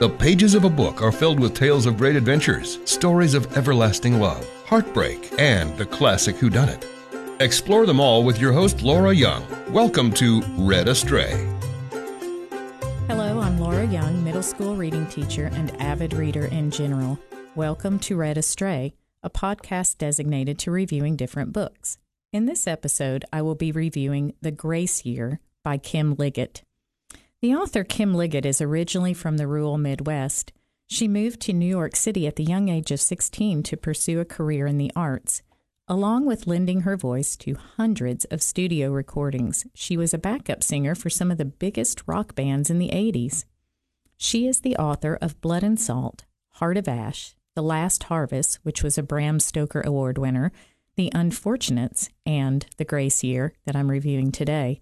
The pages of a book are filled with tales of great adventures, stories of everlasting love, heartbreak, and the classic whodunit. Explore them all with your host, Laura Young. Welcome to Read Astray. Hello, I'm Laura Young, middle school reading teacher and avid reader in general. Welcome to Read Astray, a podcast designated to reviewing different books. In this episode, I will be reviewing The Grace Year by Kim Liggett. The author Kim Liggett is originally from the rural Midwest. She moved to New York City at the young age of 16 to pursue a career in the arts. Along with lending her voice to hundreds of studio recordings, she was a backup singer for some of the biggest rock bands in the 80s. She is the author of Blood and Salt, Heart of Ash, The Last Harvest, which was a Bram Stoker Award winner, the Unfortunates, and The Grace Year that I'm reviewing today.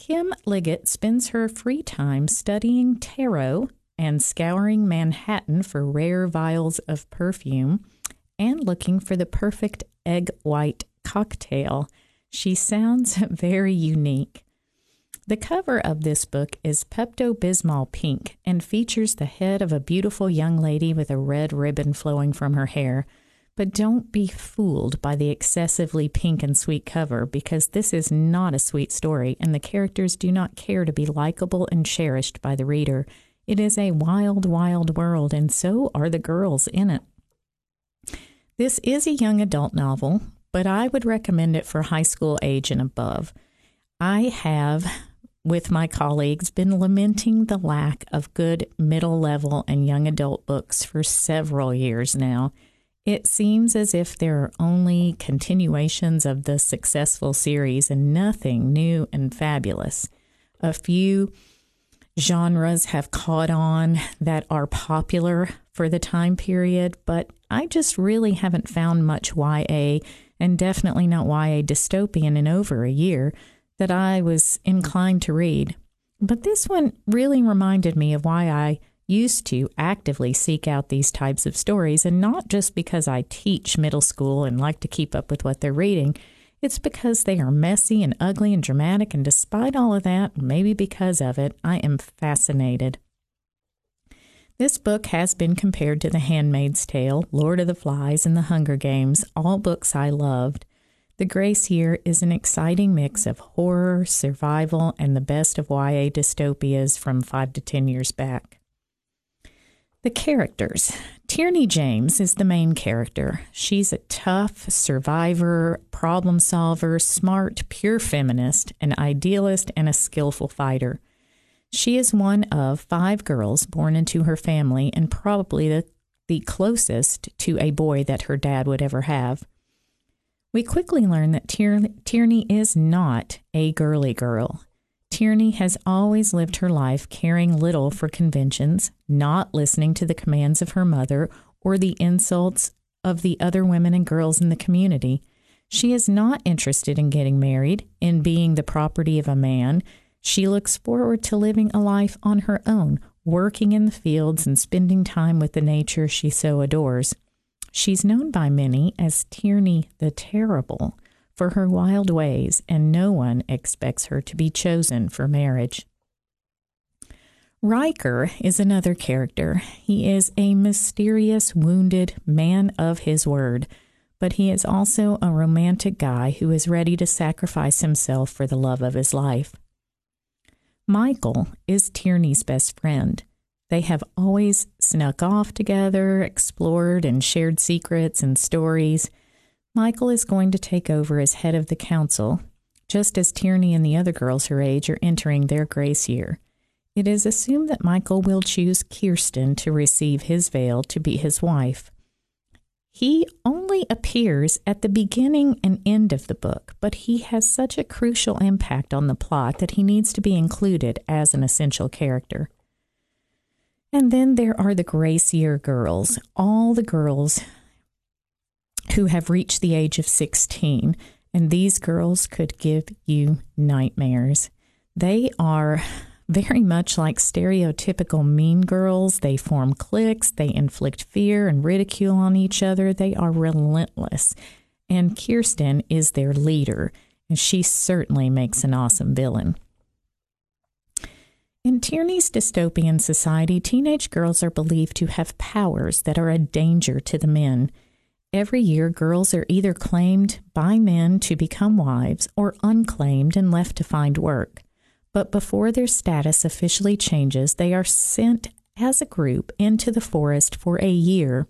Kim Liggett spends her free time studying tarot and scouring Manhattan for rare vials of perfume and looking for the perfect egg white cocktail. She sounds very unique. The cover of this book is Pepto Bismol pink and features the head of a beautiful young lady with a red ribbon flowing from her hair. But don't be fooled by the excessively pink and sweet cover because this is not a sweet story and the characters do not care to be likable and cherished by the reader. It is a wild, wild world, and so are the girls in it. This is a young adult novel, but I would recommend it for high school age and above. I have, with my colleagues, been lamenting the lack of good middle level and young adult books for several years now. It seems as if there are only continuations of the successful series and nothing new and fabulous. A few genres have caught on that are popular for the time period, but I just really haven't found much YA and definitely not YA dystopian in over a year that I was inclined to read. But this one really reminded me of why I used to actively seek out these types of stories, and not just because I teach middle school and like to keep up with what they're reading. It's because they are messy and ugly and dramatic, and despite all of that, maybe because of it, I am fascinated. This book has been compared to The Handmaid's Tale, Lord of the Flies, and The Hunger Games, all books I loved. The Grace Year is an exciting mix of horror, survival, and the best of YA dystopias from five to ten years back. The characters. Tierney James is the main character. She's a tough survivor, problem solver, smart, pure feminist, an idealist, and a skillful fighter. She is one of five girls born into her family and probably the, the closest to a boy that her dad would ever have. We quickly learn that Tierney is not a girly girl. Tierney has always lived her life caring little for conventions, not listening to the commands of her mother or the insults of the other women and girls in the community. She is not interested in getting married, in being the property of a man. She looks forward to living a life on her own, working in the fields and spending time with the nature she so adores. She's known by many as Tierney the Terrible for her wild ways, and no one expects her to be chosen for marriage. Riker is another character. He is a mysterious, wounded man of his word, but he is also a romantic guy who is ready to sacrifice himself for the love of his life. Michael is Tierney's best friend. They have always snuck off together, explored, and shared secrets and stories. Michael is going to take over as head of the council, just as Tierney and the other girls her age are entering their grace year. It is assumed that Michael will choose Kirsten to receive his veil to be his wife. He only appears at the beginning and end of the book, but he has such a crucial impact on the plot that he needs to be included as an essential character. And then there are the Grace Year girls, all the girls who have reached the age of 16, and these girls could give you nightmares. They are very much like stereotypical mean girls. They form cliques, they inflict fear and ridicule on each other. They are relentless. And Kirsten is their leader, and she certainly makes an awesome villain. In Tierney's dystopian society, teenage girls are believed to have powers that are a danger to the men. Every year, girls are either claimed by men to become wives or unclaimed and left to find work. But before their status officially changes, they are sent as a group into the forest for a year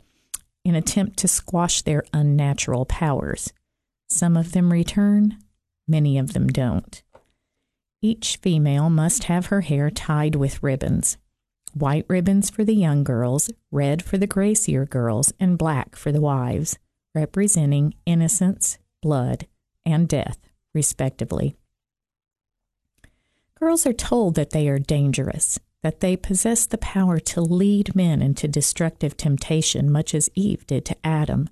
in attempt to squash their unnatural powers. Some of them return, many of them don't. Each female must have her hair tied with ribbons white ribbons for the young girls, red for the Grace Year girls, and black for the wives, representing innocence, blood, and death, respectively. Girls are told that they are dangerous, that they possess the power to lead men into destructive temptation, much as Eve did to Adam.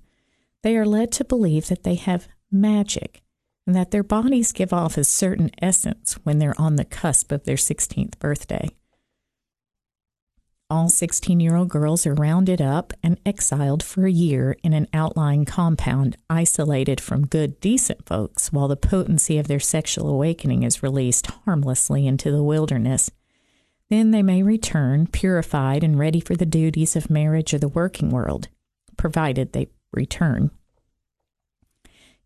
They are led to believe that they have magic and that their bodies give off a certain essence when they're on the cusp of their 16th birthday. All 16 year old girls are rounded up and exiled for a year in an outlying compound, isolated from good, decent folks, while the potency of their sexual awakening is released harmlessly into the wilderness. Then they may return, purified and ready for the duties of marriage or the working world, provided they return.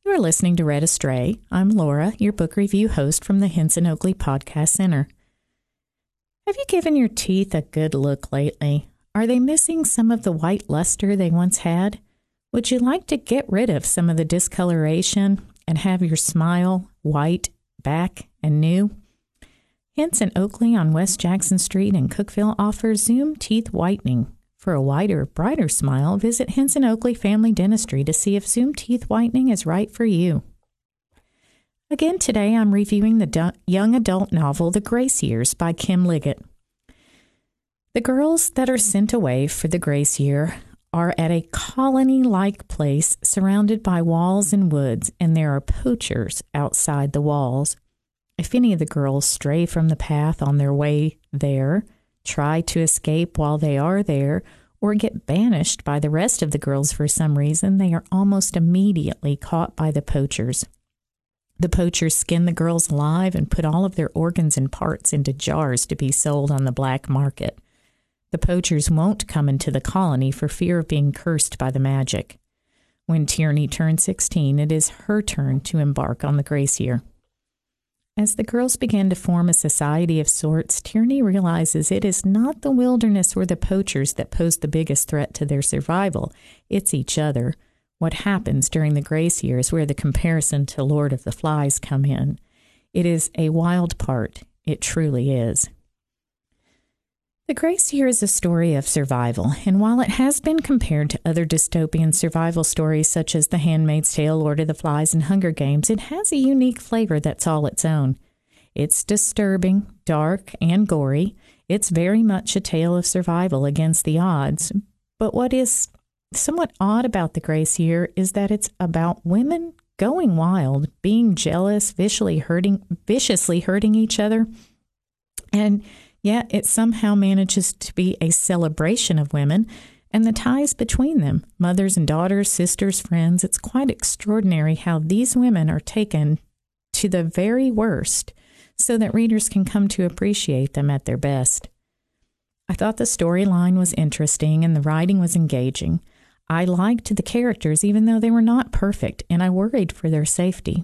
You are listening to Read Astray. I'm Laura, your book review host from the Henson Oakley Podcast Center. Have you given your teeth a good look lately? Are they missing some of the white luster they once had? Would you like to get rid of some of the discoloration and have your smile white, back, and new? Henson Oakley on West Jackson Street in Cookeville offers Zoom teeth whitening. For a whiter, brighter smile, visit Henson Oakley Family Dentistry to see if Zoom teeth whitening is right for you. Again, today I'm reviewing the young adult novel The Grace Years by Kim Liggett. The girls that are sent away for the Grace Year are at a colony like place surrounded by walls and woods, and there are poachers outside the walls. If any of the girls stray from the path on their way there, try to escape while they are there, or get banished by the rest of the girls for some reason, they are almost immediately caught by the poachers. The poachers skin the girls alive and put all of their organs and parts into jars to be sold on the black market. The poachers won't come into the colony for fear of being cursed by the magic. When Tierney turns 16, it is her turn to embark on the grace year. As the girls begin to form a society of sorts, Tierney realizes it is not the wilderness or the poachers that pose the biggest threat to their survival, it's each other what happens during the grace years where the comparison to Lord of the Flies come in. It is a wild part. It truly is. The Grace Year is a story of survival, and while it has been compared to other dystopian survival stories such as The Handmaid's Tale, Lord of the Flies, and Hunger Games, it has a unique flavor that's all its own. It's disturbing, dark, and gory. It's very much a tale of survival against the odds. But what is somewhat odd about the Grace Year is that it's about women going wild, being jealous, viciously hurting, viciously hurting each other, and yet it somehow manages to be a celebration of women and the ties between them, mothers and daughters, sisters, friends. It's quite extraordinary how these women are taken to the very worst so that readers can come to appreciate them at their best. I thought the storyline was interesting and the writing was engaging. I liked the characters, even though they were not perfect, and I worried for their safety.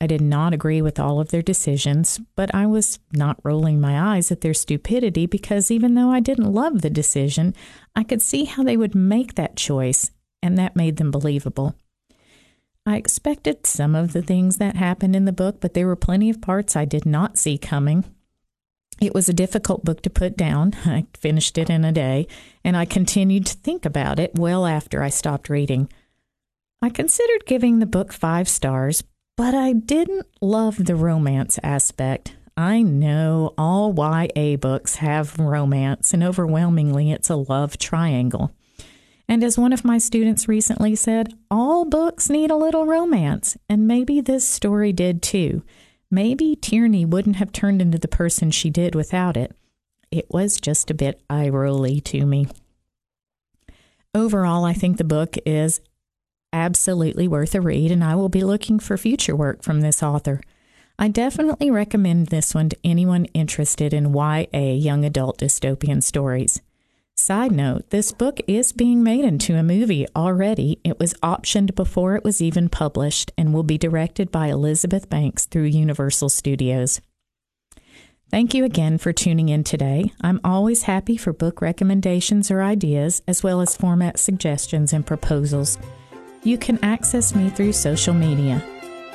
I did not agree with all of their decisions, but I was not rolling my eyes at their stupidity because even though I didn't love the decision, I could see how they would make that choice, and that made them believable. I expected some of the things that happened in the book, but there were plenty of parts I did not see coming. It was a difficult book to put down. I finished it in a day, and I continued to think about it well after I stopped reading. I considered giving the book five stars, but I didn't love the romance aspect. I know all YA books have romance, and overwhelmingly it's a love triangle. And as one of my students recently said, all books need a little romance, and maybe this story did too. Maybe Tierney wouldn't have turned into the person she did without it. It was just a bit eye to me. Overall, I think the book is absolutely worth a read, and I will be looking for future work from this author. I definitely recommend this one to anyone interested in YA young adult dystopian stories. Side note, this book is being made into a movie already. It was optioned before it was even published and will be directed by Elizabeth Banks through Universal Studios. Thank you again for tuning in today. I'm always happy for book recommendations or ideas, as well as format suggestions and proposals. You can access me through social media.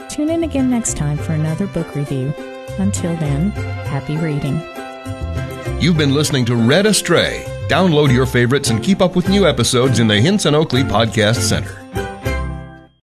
Tune in again next time for another book review. Until then, happy reading. You've been listening to Read Astray. Download your favorites and keep up with new episodes in the Henson Oakley Podcast Center.